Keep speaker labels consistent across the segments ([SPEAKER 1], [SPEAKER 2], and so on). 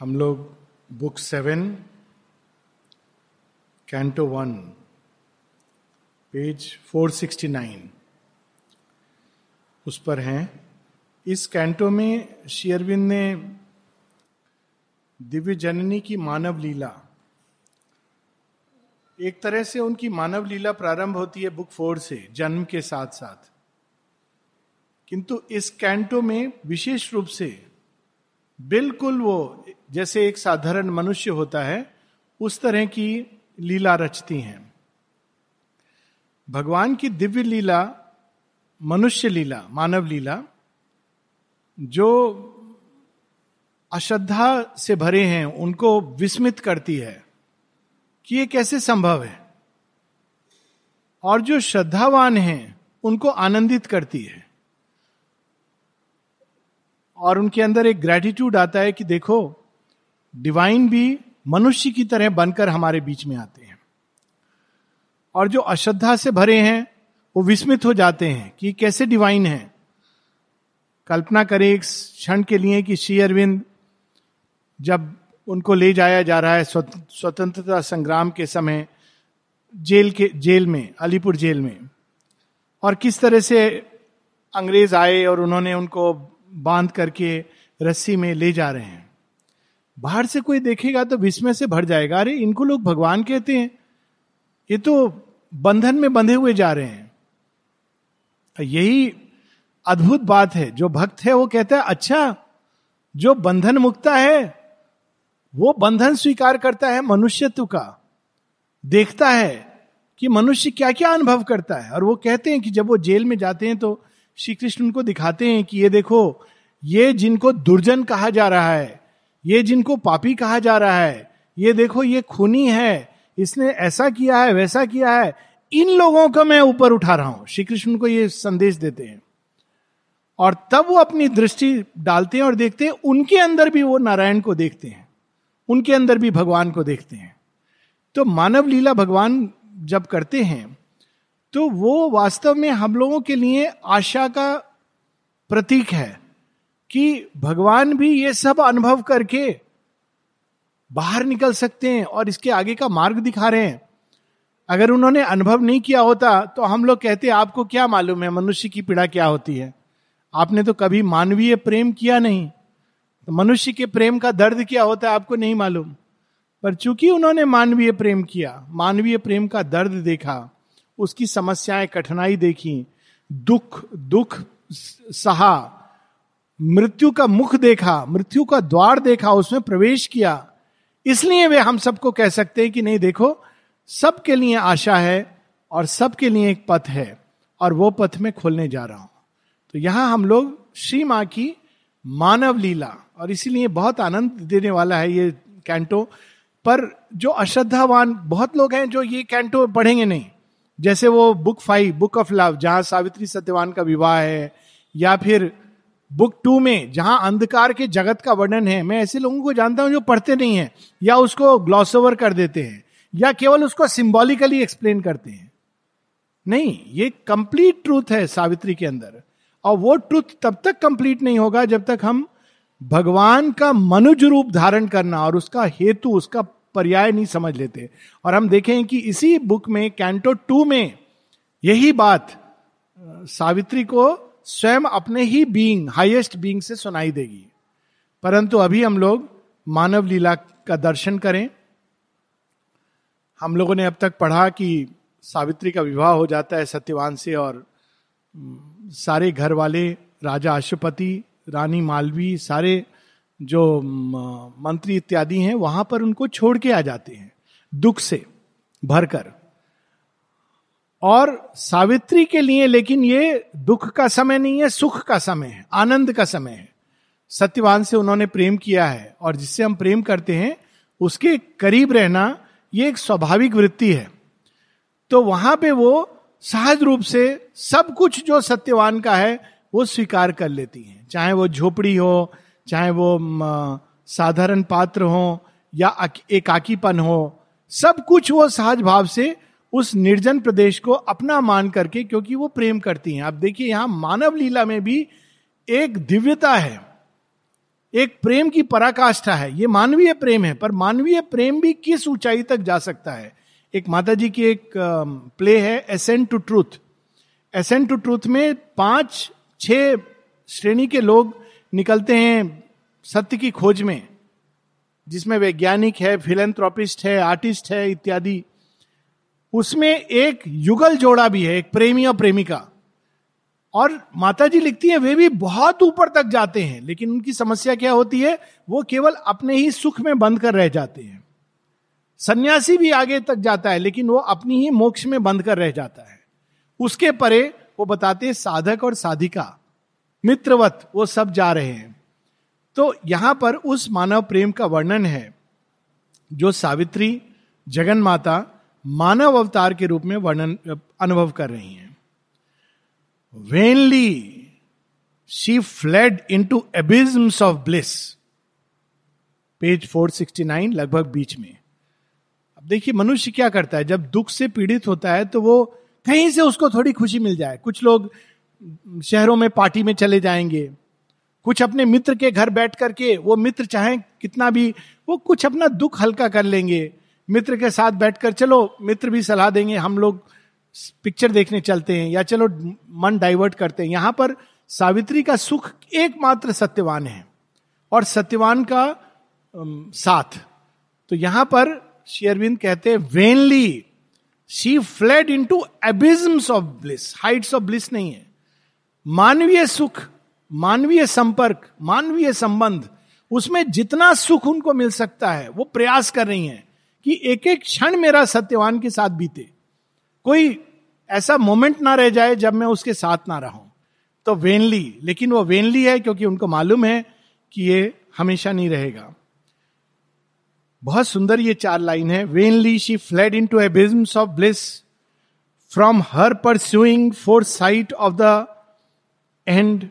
[SPEAKER 1] हम लोग book seven, canto one, page four sixty nine, उस पर हैं। इस कैंटो में शेयरविंद ने दिव्य जननी की मानव लीला, एक तरह से उनकी मानव लीला प्रारंभ होती है बुक फोर से, जन्म के साथ साथ। किंतु इस कैंटो में विशेष रूप से बिल्कुल वो जैसे एक साधारण मनुष्य होता है, उस तरह की लीला रचती हैं। भगवान की दिव्य लीला, मनुष्य लीला, मानव लीला, जो अश्रद्धा से भरे हैं, उनको विस्मित करती है कि ये कैसे संभव है। और जो श्रद्धावान हैं, उनको आनंदित करती है। और उनके अंदर एक ग्रेटिट्यूड आता है कि देखो डिवाइन भी मनुष्य की तरह बनकर हमारे बीच में आते हैं। और जो अश्रद्धा से भरे हैं, वो विस्मित हो जाते हैं कि कैसे डिवाइन है। कल्पना करें एक क्षण के लिए कि श्री अरविंद जब उनको ले जाया जा रहा है स्वतंत्रता संग्राम के समय, जेल के, जेल में, अलीपुर जेल में। और किस तरह से अंग्रेज़ आए और उन्होंने उनको बाँध करके रस्सी में ले जा रहे हैं। बाहर से कोई देखेगा तो विस्मय से भर जाएगा। अरे, इनको लोग भगवान कहते हैं। ये तो बंधन में बंधे हुए जा रहे हैं। यही अद्भुत बात है। जो भक्त है, वो कहता है अच्छा जो बंधन मुक्ता है, वो बंधन स्वीकार करता है मनुष्यत्व का। देखता है कि मनुष्य क्या क्या अनुभव करता है। और वो कहते हैं कि जब वो जेल में जाते हैं तो श्री कृष्ण उनको दिखाते हैं कि ये देखो, ये जिनको दुर्जन कहा जा रहा है ये जिनको पापी कहा जा रहा है, ये देखो ये खूनी है, इसने ऐसा किया है, वैसा किया है, इन लोगों को मैं ऊपर उठा रहा हूँ। श्री कृष्ण को ये संदेश देते हैं। और तब वो अपनी दृष्टि डालते हैं और देखते हैं, उनके अंदर भी वो नारायण को देखते हैं, उनके अंदर भी भगवान को देखते हैं। तो मानव लीला भगवान जब करते हैं तो वो वास्तव में हम लोगों के लिए आशा का प्रतीक है। कि भगवान भी ये सब अनुभव करके बाहर निकल सकते हैं और इसके आगे का मार्ग दिखा रहे हैं। अगर उन्होंने अनुभव नहीं किया होता तो हम लोग कहते, आपको क्या मालूम है मनुष्य की पीड़ा क्या होती है? आपने तो कभी मानवीय प्रेम किया नहीं। तो मनुष्य के प्रेम का दर्द क्या होता है, आपको नहीं मालूम। पर चूँकि उन्होंने मानवीय प्रेम किया, मानवीय प्रेम का दर्द देखा, उसकी समस्याएँ, कठिनाई देखी, दुख दुख, सहा मृत्यु का मुख देखा, मृत्यु का द्वार देखा, उसमें प्रवेश किया। इसलिए वे हम सबको कह सकते हैं कि नहीं, देखो, सबके लिए आशा है और सबके लिए एक पथ है और वो पथ में खोलने जा रहा हूँ। तो यहाँ हम लोग श्री माँ की मानव लीला और इसीलिए बहुत आनंद देने वाला है ये कैंटो। पर जो अश्रद्धावान बहुत लोग हैं जो ये कैंटो पढ़ेंगे नहीं। जैसे वो book five, book of love, जहाँ सावित्री सत्यवान का विवाह है, या फिर बुक टू में, जहाँ अंधकार के जगत का वर्णन है, मैं ऐसे लोगों को जानता हूँ जो पढ़ते नहीं है, या उसको ग्लॉस ओवर कर देते हैं, या केवल उसको सिंबॉलिकली एक्सप्लेन करते हैं। नहीं, ये कंप्लीट ट्रूथ है सावित्री के अंदर, और वो ट्रूथ तब तक कंप्लीट नहीं होगा जब तक हम भगवान का मनुज रूप धारण करना और उसका हेतु, उसका पर्याय नहीं समझ लेते। और हम देखें कि इसी बुक में कैंटो टू में यही बात सावित्री को स्वयं अपने ही बीइंग हाईएस्ट बीइंग से सुनाई देगी। परंतु अभी हम लोग मानव लीला का दर्शन करें। हम लोगों ने अब तक पढ़ा कि सावित्री का विवाह हो जाता है सत्यवान से और सारे घर वाले राजा अशुपति रानी मालवी, सारे जो मंत्री इत्यादि हैं, वहाँ पर उनको छोड़ के आ जाते हैं, दुख से, भरकर। और सावित्री के लिए, लेकिन ये दुख का समय नहीं है, सुख का समय है, आनंद का समय है। सत्यवान से उन्होंने प्रेम किया है, और जिससे हम प्रेम करते हैं, उसके करीब रहना, ये एक स्वाभाविक वृत्ति है। तो वहाँ पे वो सहज रूप से सब कुछ जो सत्यवान का है, वो स्वीकार कर लेती हैं। चाहे वो झोपड़ी हो, चाहे वो साधारण पात्र हो, या एकाकीपन हो, सब कुछ वो सहज भाव से उस निर्जन प्रदेश को अपना मान करके, क्योंकि वो प्रेम करती हैं। आप देखिए, यहाँ मानव लीला में भी एक दिव्यता है, एक प्रेम की पराकाष्ठा है। ये मानवीय प्रेम है, पर मानवीय प्रेम भी किस ऊंचाई तक जा सकता है? एक माता जी की एक प्ले है ascent to truth ascent to truth में पाँच, छह श्रेणी के लोग निकलते हैं सत्य की खोज में, जिसमें वैज्ञानिक है फिलेंथ्रोपिस्ट है आर्टिस्ट है, इत्यादि। उसमें एक युगल जोड़ा भी है, एक प्रेमी और प्रेमिका। और माता जी लिखती है, वे भी बहुत ऊपर तक जाते हैं, लेकिन उनकी समस्या क्या होती है, वो केवल अपने ही सुख में बंद कर रह जाते हैं। सन्यासी भी आगे तक जाता है, लेकिन वो अपनी ही मोक्ष में बंद कर रह जाता है। उसके परे वो बताते हैं, साधक और साधिका, मित्रवत, वो सब जा रहे हैं। तो यहाँ पर उस मानव प्रेम का वर्णन है, जो सावित्री जगन माता मानव अवतार के रूप में वर्णन, अनुभव कर रही हैं। Vainly she fled into abysms of bliss page 469 लगभग बीच में। अब देखिए, मनुष्य क्या करता है? जब दुख से पीड़ित होता है तो वो कहीं से उसको थोड़ी खुशी मिल जाए। कुछ लोग शहरों में, पार्टी में चले जाएँगे। कुछ अपने मित्र के घर बैठ करके, वो मित्र चाहे कितना भी, वो कुछ अपना दुख हल्का कर लेंगे। मित्र के साथ बैठकर चलो, मित्र भी सलाह देंगे, हम लोग पिक्चर देखने चलते हैं, या चलो मन डाइवर्ट करते हैं। यहाँ पर सावित्री का सुख एकमात्र सत्यवान है, और सत्यवान का साथ। तो यहाँ पर शेयरविंद कहते हैं vainly she fled into abysms of bliss heights of bliss नहीं है। मानवीय सुख, मानवीय संपर्क, मानवीय संबंध, उसमें जितना सुख उनको मिल सकता है, वो प्रयास कर रही हैं। कि एक एक क्षण मेरा सत्यवान के साथ बीते। कोई ऐसा मोमेंट ना रह जाए जब मैं उसके साथ ना रहूँ। तो वेनली, लेकिन वो वेनली है क्योंकि उनको मालूम है कि ये हमेशा नहीं रहेगा। बहुत सुंदर ये चार लाइन है। Vainly she fled into abysms of bliss from her pursuing foresight of the end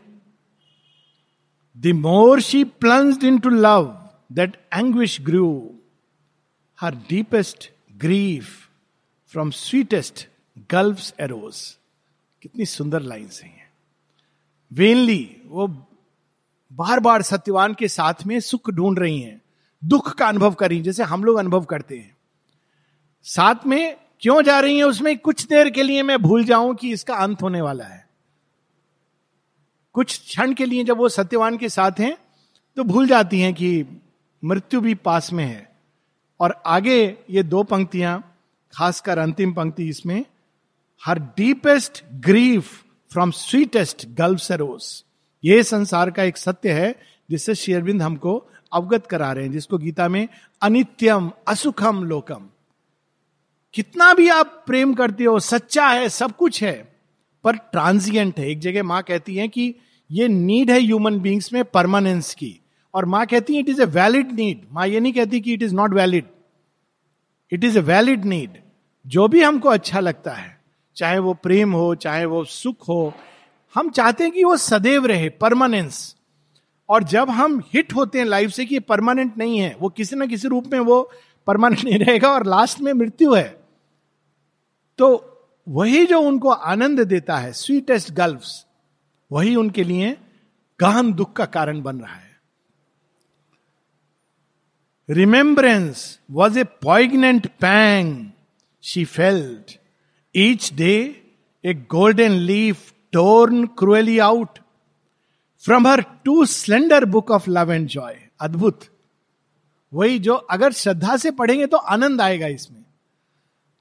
[SPEAKER 1] the more she plunged into love that anguish grew her deepest grief from sweetest gulf arose कितनी सुंदर lines हैं vainly वो बार बार सत्यवान के साथ में सुख ढूंढ रही हैं, दुख का अनुभव कर रही जैसे हम लोग अनुभव करते हैं। साथ में क्यों जा रही हैं, उसमें कुछ देर के लिए मैं भूल जाऊँ कि इसका अंत होने वाला है। कुछ क्षण के लिए जब वो सत्यवान के साथ हैं तो भूल जाती हैं कि मृत्यु भी पास में है। और आगे ये दो पंक्तियाँ, खासकर अंतिम पंक्ति इसमें, her deepest grief from sweetest gulf arose ये संसार का एक सत्य है, जिससे शेरबिंद हमको अवगत करा रहे हैं, जिसको गीता में अनित्यम, असुखम, लोकम। कितना भी आप प्रेम करते हो, सच्चा है, सब कुछ है, पर ट्रांजिएंट है। एक जगह माँ कहती है कि ये नीड है ह्यूमन बींग्स में परमानेंस की। और माँ कहती है it is a valid need माँ ये नहीं कहती कि it is not valid it is a valid need जो भी हमको अच्छा लगता है, चाहे वो प्रेम हो, चाहे वो सुख हो, हम चाहते हैं कि वो सदैव रहे परमानेंस और जब हम हिट होते हैं लाइफ से कि परमानेंट नहीं है, वो किसी ना किसी रूप में वो परमानेंट नहीं रहेगा और लास्ट में मृत्यु है तो वही जो उनको आनंद देता है स्वीटेस्ट गल्फ वही उनके लिए गहन दुख का कारण बन रहा है। Remembrance was a poignant pang she felt Each day, a golden leaf torn cruelly out from her too slender book of love and joy. अद्भुत। वही जो अगर श्रद्धा से पढ़ेंगे तो आनंद आएगा इसमें।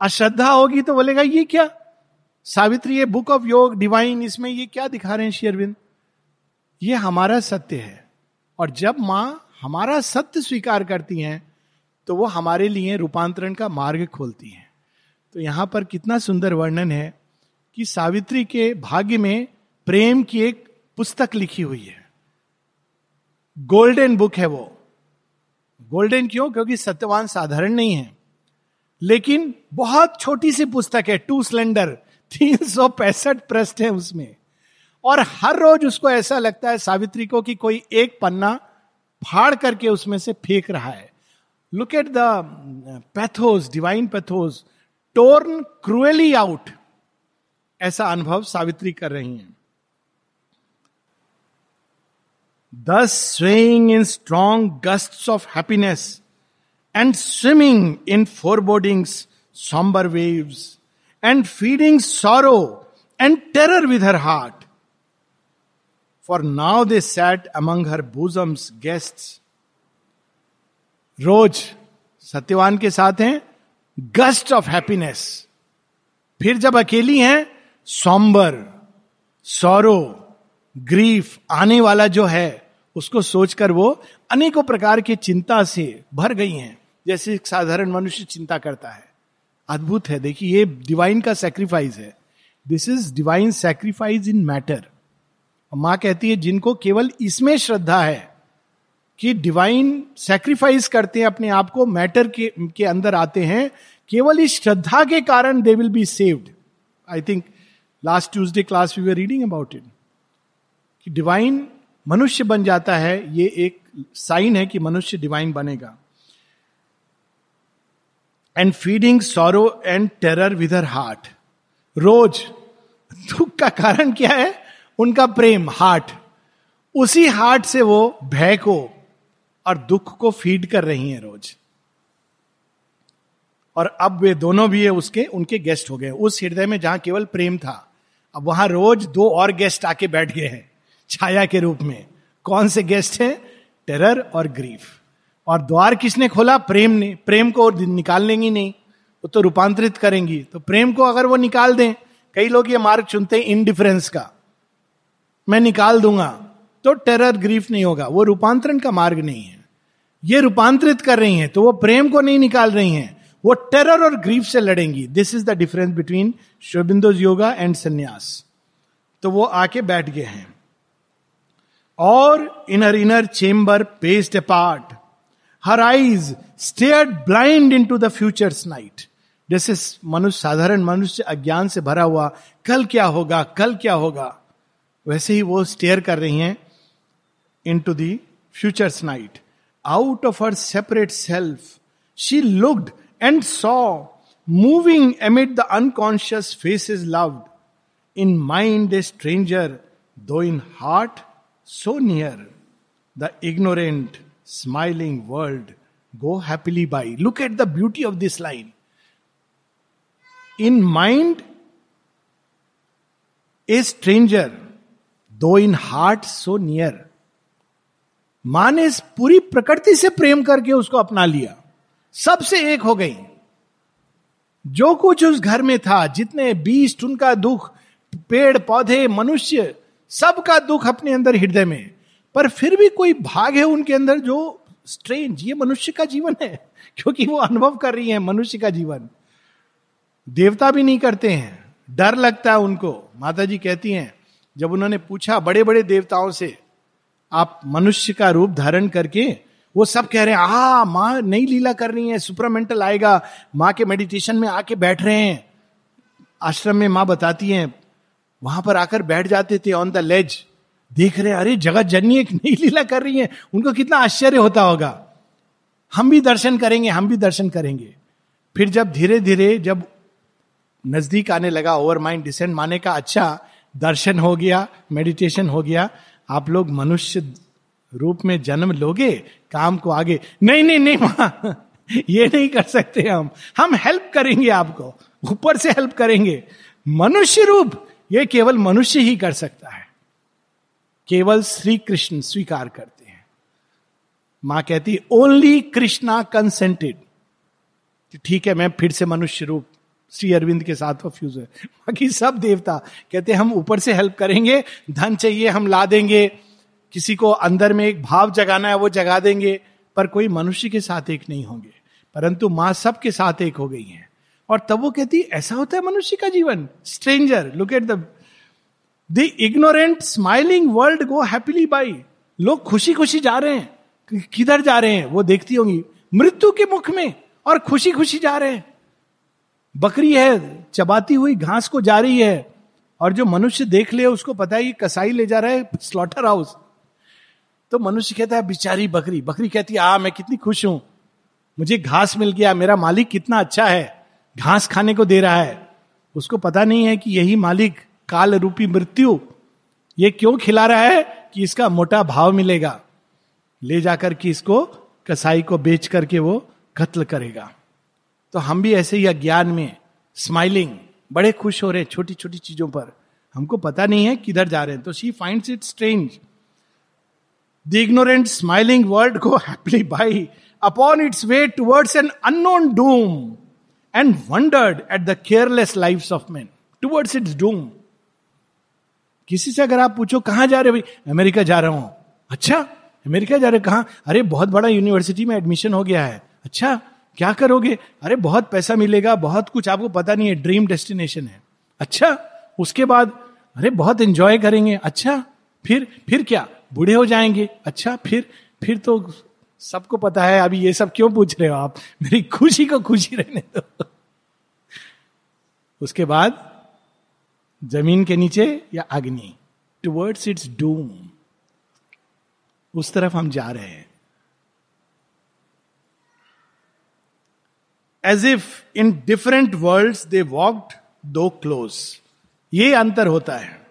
[SPEAKER 1] अश्रद्धा होगी तो बोलेगा ये क्या? सावित्री ये बुक ऑफ़ योग डिवाइन इसमें ये क्या दिखा रहे हैं शेरविंद ये हमारा सत्य है। और जब माँ हमारा सत्य स्वीकार करती हैं तो वो हमारे लिए रूपांतरण का मार्ग खोलती हैं। तो यहाँ पर कितना सुंदर वर्णन है कि सावित्री के भाग्य में प्रेम की एक पुस्तक लिखी हुई है। गोल्डन बुक है वो। गोल्डन क्यों? क्योंकि सत्यवान साधारण नहीं है। लेकिन बहुत छोटी सी पुस्तक है, टू सिलेंडर, तीन सौ पैंसठ पृष्ठ है उसमें। और हर रोज उसको ऐसा लगता है सावित्री को कि कोई एक पन्ना फाड़ करके उसमें से फेंक रहा है। Look at the pathos divine pathos torn cruelly out ऐसा अनुभव सावित्री कर रही है। The swing in strong gust of happiness and swimming in forebodings sombre waves and feeding sorrow and terror with her heart For now they sat among her bosom's guests. रोज सत्यवान के साथ हैं gust of happiness फिर जब अकेली हैं sombre sorrow grief आने वाला जो है, उसको सोचकर वो अनेकों प्रकार की चिंता से भर गई हैं। जैसे एक साधारण मनुष्य चिंता करता है। अद्भुत है, देखिए, ये डिवाइन का सेक्रीफाइस है। This is divine sacrifice in matter माँ कहती है जिनको केवल इसमें श्रद्धा है कि डिवाइन सेक्रीफाइस करते हैं अपने आप को मैटर के, के अंदर आते हैं केवल इस श्रद्धा के कारण they will be saved I think last Tuesday class we were reading about it कि डिवाइन मनुष्य बन जाता है ये एक साइन है कि मनुष्य डिवाइन बनेगा। And feeding sorrow and terror with her heart रोज दुख का कारण क्या है? उनका प्रेम, हार्ट, उसी हार्ट से वो भय को और दुख को फ़ीड कर रही हैं रोज। और अब वे दोनों भी है उसके, उनके गेस्ट हो गए। उस हृदय में जहाँ केवल प्रेम था, अब वहाँ रोज दो और गेस्ट आके बैठ गए हैं, छाया के रूप में। कौन से गेस्ट हैं? टेरर और ग्रीफ। और द्वार किसने खोला? प्रेम ने, प्रेम को और निकाल लेंगी नहीं, वो तो रूपांतरित करेंगी। तो प्रेम को अगर वो निकाल दें, कई लोग ये मार्ग चुनते हैं इनडिफरेंस का। मैं निकाल दूँगा तो टेरर ग्रीफ नहीं होगा। वो रूपांतरण का मार्ग नहीं है। ये रूपांतरित कर रही हैं तो वो प्रेम को नहीं निकाल रही हैं। वो टेरर और ग्रीफ से लड़ेंगी। This is the difference between Aurobindo's yoga and sannyas तो वो आके बैठ गए हैं। और inner inner chamber paced apart her eyes stare blind into the future's night जैसे मनुष्य साधारण मनुष्य अज्ञान से भरा हुआ। कल क्या होगा? कल क्या होगा? वैसे ही वो स्टेयर कर रही हैं into the future's night out of her separate self she looked and saw moving amid the unconscious faces loved in mind a stranger though in heart so near the ignorant smiling world go happily by look at the beauty of this line in mind a stranger though in heart so near. माँ ने पूरी प्रकृति से प्रेम करके उसको अपना लिया। सबसे एक हो गई। जो कुछ उस घर में था, जितने बीस उनका दुख, पेड़, पौधे, मनुष्य, सबका दुख अपने अंदर हृदय में। पर फिर भी कोई भाग है उनके अंदर जो स्ट्रेंज ये मनुष्य का जीवन है, क्योंकि वो अनुभव कर रही है मनुष्य का जीवन। देवता भी नहीं करते हैं। डर लगता है उनको। माता जी कहती हैं जब उन्होंने पूछा बड़े बड़े देवताओं से, आप मनुष्य का रूप धारण करके, वो सब कह रहे हैं, आ, माँ, नई लीला कर रही है, सुपरामेंटल आएगा, माँ के मेडिटेशन में आके बैठ रहे हैं। आश्रम में माँ बताती हैं, वहाँ पर आकर बैठ जाते थे ऑन द लेज देख रहे अरे, जगत जननी एक नई लीला कर रही है, उनको कितना आश्चर्य होता होगा। हम भी दर्शन करेंगे, हम भी दर्शन करेंगे। फिर जब धीरे धीरे जब नज़दीक आने लगा ओवर माइंड डिसेंट माने का अच्छा दर्शन हो गया मेडिटेशन हो गया, आप लोग मनुष्य रूप में जन्म लोगे, काम को आगे। नहीं नहीं नहीं माँ ये नहीं कर सकते हम। हम हेल्प करेंगे आपको, ऊपर से हेल्प करेंगे। मनुष्य रूप, ये केवल मनुष्य ही कर सकता है। केवल श्री कृष्ण स्वीकार करते हैं। माँ कहती ओनली कृष्णा कंसेंटेड ठीक है, मैं फिर से मनुष्य रूप श्री अरविंद के साथ वो फ्यूज है बाकी सब देवता कहते हम ऊपर से हेल्प करेंगे, धन चाहिए, हम ला देंगे। किसी को अंदर में एक भाव जगाना है, वो जगा देंगे। पर कोई मनुष्य के साथ एक नहीं होंगे। परंतु माँ सबके साथ एक हो गई है। और तब वो कहती, ऐसा होता है मनुष्य का जीवन? Stranger look at the the ignorant smiling world go happily by लोग खुशी खुशी जा रहे हैं। किधर जा रहे हैं? वो देखती होंगी, मृत्यु के मुख में और खुशी खुशी जा रहे हैं। बकरी है, चबाती हुई घास को जा रही है, और जो मनुष्य देख ले, उसको पता है कि कसाई ले जा रहा है स्लॉटर हाउस तो मनुष्य कहता है, बिचारी बकरी। बकरी कहती है, आ, मैं कितनी खुश हूँ। मुझे घास मिल गया, मेरा मालिक कितना अच्छा है। घास खाने को दे रहा है। उसको पता नहीं है कि यही मालिक काल रूपी मृत्यु, ये क्यों खिला रहा है कि इसका मोटा भाव मिलेगा। ले जाकर के इसको कसाई को बेच करके वो कत्ल करेगा। तो हम भी ऐसे ही अज्ञान में स्माइलिंग बड़े खुश हो रहे हैं छोटी छोटी चीज़ों पर। हमको पता नहीं है किधर जा रहे हैं। तो she finds it strange the ignorant smiling world को happily by upon its way towards an unknown doom and wondered at the careless life of man towards its doom किसी से अगर आप पूछो, कहाँ जा रहे भाई? अमेरिका जा रहा हूँ. अच्छा? अमेरिका जा रहे कहा? अरे, बहुत बड़ा यूनिवर्सिटी में एडमिशन हो गया है. अच्छा? क्या करोगे? अरे, बहुत पैसा मिलेगा, बहुत कुछ, आपको पता नहीं है ड्रीम डेस्टिनेशन है। अच्छा उसके बाद, अरे, बहुत एंजॉय करेंगे अच्छा फिर फिर क्या? बूढ़े हो जाएँगे अच्छा फिर फिर तो सबको पता है, अभी ये सब क्यों पूछ रहे हो आप? मेरी खुशी को खुशी रहने दो। उसके बाद, ज़मीन के नीचे या अग्नि टुवर्ड्स इट्स डूम उस तरफ़ हम जा रहे हैं। As if in different world they walked though close ये अंतर होता है।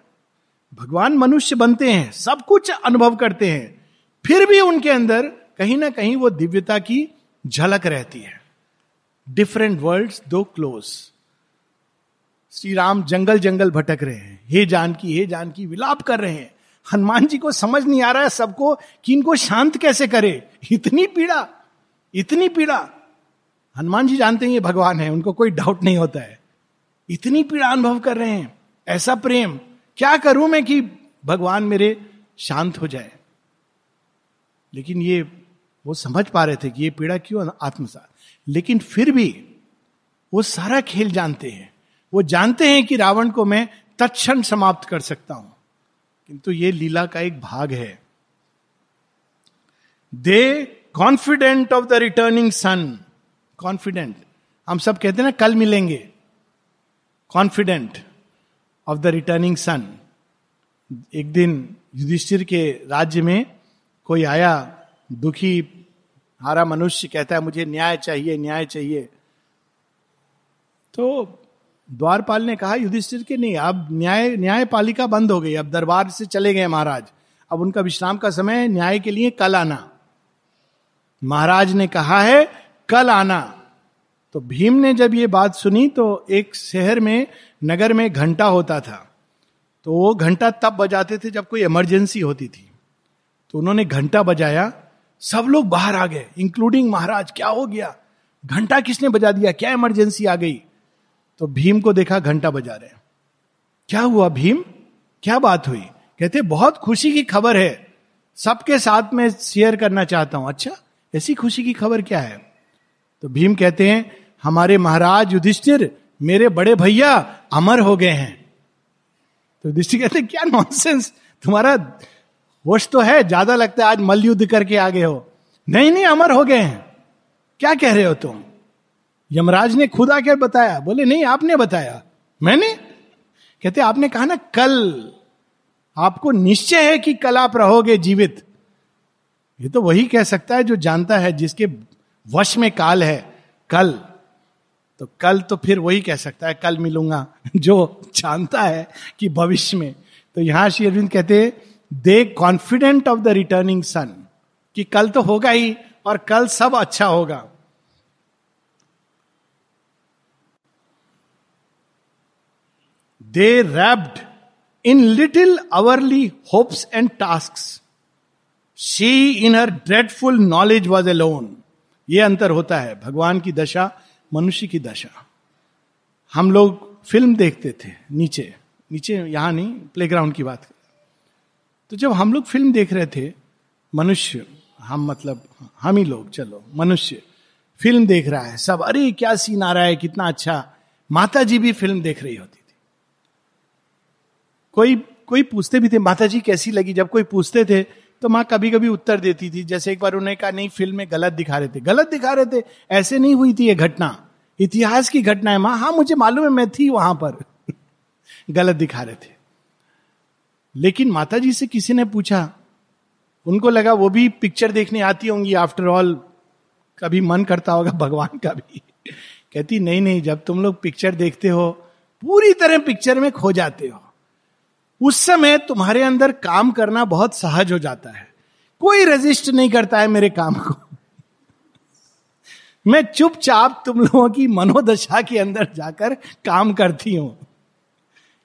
[SPEAKER 1] भगवान मनुष्य बनते हैं, सब कुछ अनुभव करते हैं, फिर भी उनके अंदर कहीं ना कहीं वो दिव्यता की झलक रहती है। Different world though close Shri Ram जंगल जंगल भटक रहे हैं। हे जानकी हे जानकी, विलाप कर रहे हैं। हनुमान जी को समझ नहीं आ रहा है सबको कि इनको शांत कैसे करे? इतनी पीड़ा इतनी पीड़ा। हनुमान जी जानते हैं ये भगवान है, उनको कोई डाउट नहीं होता है। इतनी पीड़ा अनुभव कर रहे हैं, ऐसा प्रेम। क्या करूँ मैं कि भगवान मेरे शांत हो जाए? लेकिन ये, वो समझ पा रहे थे कि ये पीड़ा क्यों आत्मसात? लेकिन फिर भी वो सारा खेल जानते हैं। वो जानते हैं कि रावण को मैं तत्क्षण समाप्त कर सकता हूँ। किंतु ये लीला का एक भाग है। They confident of the returning sun. Confident हम सब कहते हैं ना, कल मिलेंगे। Confident of the returning sun एक दिन युधिष्ठिर के राज्य में कोई आया, दुखी, हारा मनुष्य कहता है, मुझे न्याय चाहिए न्याय चाहिए। तो द्वारपाल ने कहा, युधिष्ठिर के, नहीं, अब न्याय, न्यायपालिका बंद हो गई, अब दरबार से चले गए महाराज। अब उनका विश्राम का समय न्याय के लिए कल आना। महाराज ने कहा है, कल आना। तो भीम ने जब ये बात सुनी तो एक शहर में, नगर में घंटा होता था। तो वो घंटा तब बजाते थे जब कोई इमरजेंसी होती थी। तो उन्होंने घंटा बजाया, सब लोग बाहर आ गए इंक्लूडिंग महाराज, क्या हो गया? घंटा किसने बजा दिया? क्या इमरजेंसी आ गई? तो भीम को देखा घंटा बजा रहे क्या हुआ भीम? क्या बात हुई? कहते, बहुत खुशी की खबर है। सबके साथ में शेयर करना चाहता हूँ। अच्छा ऐसी खुशी की खबर क्या है? तो भीम कहते हैं हमारे महाराज युधिष्ठिर, मेरे बड़े भैया अमर हो गए हैं। तो युधिष्ठिर कहते, क्या नॉनसेंस तुम्हारा होश तो है, ज़्यादा लगता है आज मल युद्ध करके आगे हो। नहीं नहीं, अमर हो गए हैं। क्या कह रहे हो तुम? यमराज ने खुद आकर बताया, बोले, नहीं, आपने बताया। मैंने? कहते, आपने कहा ना, कल। आपको निश्चय है कि कल आप रहोगे जीवित। ये तो वही कह सकता है जो जानता है, जिसके वश में काल है, कल। तो कल तो फिर वही कह सकता है, कल मिलूँगा। जो जानता है कि भविष्य में। तो यहाँ श्री अरविंद कहते they confident of the returning sun कि कल तो होगा ही, और कल सब अच्छा होगा। They wrapped in little hourly hopes and tasks she in her dreadful knowledge was alone ये अंतर होता है, भगवान की दशा। मनुष्य की दशा। हम लोग फ़िल्म देखते थे नीचे। नीचे यहाँ नहीं प्लेग्राउंड की बात। तो जब हम लोग फ़िल्म देख रहे थे, मनुष्य, हम मतलब हम ही लोग, चलो, मनुष्य, फ़िल्म देख रहा है, सब, अरे, क्या सीन आ रहा है, कितना अच्छा। माता जी भी फ़िल्म देख रही होती थी। कोई कोई पूछते भी थे माता जी कैसी लगी? जब कोई पूछते थे तो माँ कभी कभी उत्तर देती थी। जैसे एक बार उन्होंने कहा, नहीं फ़िल्म में गलत दिखा रहे थे, गलत दिखा रहे थे। ऐसे नहीं हुई थी ये घटना। इतिहास की घटना है माँ। हाँ मुझे मालूम है, मैं थी वहाँ पर। गलत दिखा रहे थे। लेकिन माता जी से किसी ने पूछा, उनको लगा, वो भी पिक्चर देखने आती होंगी आफ्टर ऑल कभी मन करता होगा, भगवान का भी। कहती, नहीं नहीं, जब तुम लोग पिक्चर देखते हो, पूरी तरह पिक्चर में खो जाते हो। उस समय तुम्हारे अंदर काम करना बहुत सहज हो जाता है। कोई रेजिस्ट नहीं करता है मेरे काम को। मैं चुपचाप तुम लोगों की मनोदशा के अंदर जाकर काम करती हूँ।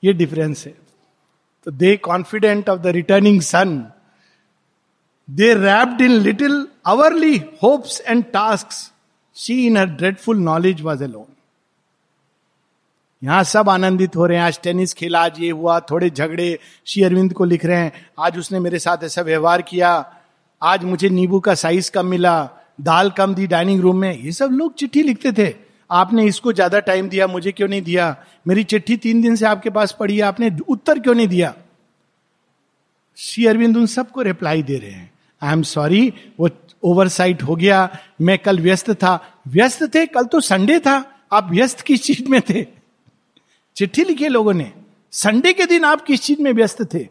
[SPEAKER 1] ये डिफरेंस है। तो they confident of the returning sun they wrapped in little hourly hopes and tasks she in her dreadful knowledge was alone यहाँ सब आनंदित हो रहे हैं। आज टेनिस खेला, आज ये हुआ, थोड़े झगड़े। श्री अरविंद को लिख रहे हैं, आज उसने मेरे साथ ऐसा व्यवहार किया। आज मुझे नींबू का साइज़ कम मिला, दाल कम दी डाइनिंग रूम में। ये सब लोग चिट्ठी लिखते थे। आपने इसको ज़्यादा टाइम दिया, मुझे क्यों नहीं दिया? मेरी चिट्ठी तीन दिन से आपके पास पड़ी है, आपने उत्तर क्यों नहीं दिया? श्री अरविंद उन सबको रिप्लाई दे रहे हैं। आई एम सॉरी वो ओवरसाइट हो गया। मैं कल व्यस्त था। व्यस्त थे? कल तो संडे था। आप व्यस्त किस चीज़ में थे? चिट्ठी लिखी लोगों ने। संडे के दिन आप किस चीज़ में व्यस्त थे?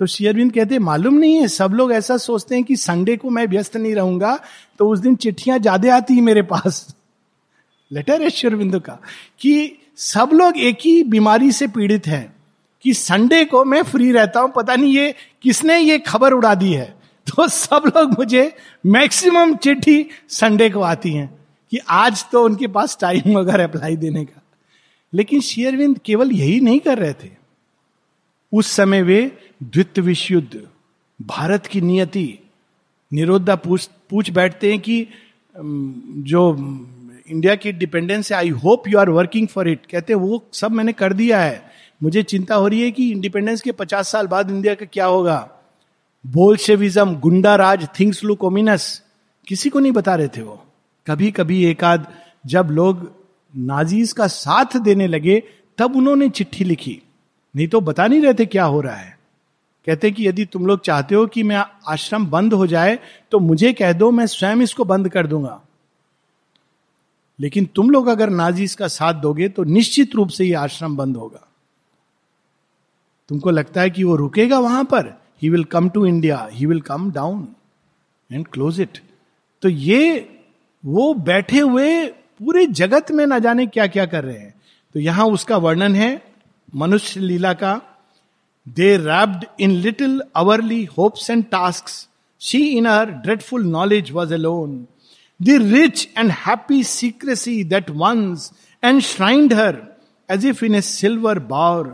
[SPEAKER 1] तो शेयरविंद कहते मालूम नहीं है, सब लोग ऐसा सोचते हैं कि संडे को मैं व्यस्त नहीं रहूँगा तो उस दिन चिट्ठियाँ ज़्यादा आती मेरे पास। लेटर है शेयरविंद का, कि सब लोग एक ही बीमारी से पीड़ित हैं, कि संडे को मैं फ्री रहता हूँ, पता नहीं ये किसने ये खबर उड़ा दी है। तो सब लोग मुझे मैक्सिमम चिट्ठी संडे को आती हैं, कि आज तो उनके पास टाइम होगा रिप्लाई देने का। लेकिन शेयरविंद केवल यही नहीं कर रहे थे। उस समय वे द्वित विश्व युद्ध भारत की नियति, निरोधा पूछ पूछ बैठते हैं कि जो इंडिया की डिपेंडेंस है I hope you are working for it कहते हैं, वो सब मैंने कर दिया है। मुझे चिंता हो रही है कि इंडिपेंडेंस के पचास साल बाद इंडिया का क्या होगा? बोल्शेविज्म गुंडा राज थिंग्स लुक ओमिनस किसी को नहीं बता रहे थे वो। कभी कभी एक आध, जब लोग नाजीज का साथ देने लगे, तब उन्होंने चिट्ठी लिखी। नहीं तो बता नहीं रहे थे क्या हो रहा है। कहते कि यदि तुम लोग चाहते हो कि मैं आश्रम बंद हो जाए तो मुझे कह दो, मैं स्वयं इसको बंद कर दूँगा। लेकिन तुम लोग अगर नाजीज का साथ दोगे तो निश्चित रूप से यह आश्रम बंद होगा। तुमको लगता है कि वो रुकेगा वहाँ पर? He will come to India he will come down and close it तो ये, वो बैठे हुए पूरे जगत में ना जाने क्या क्या कर रहे हैं। तो यहाँ उसका वर्णन है मनुष्य लीला का they wrapped in little hourly hopes and tasks she in her dreadful knowledge was alone the rich and happy secrecy that once enshrined her as if in a silver bar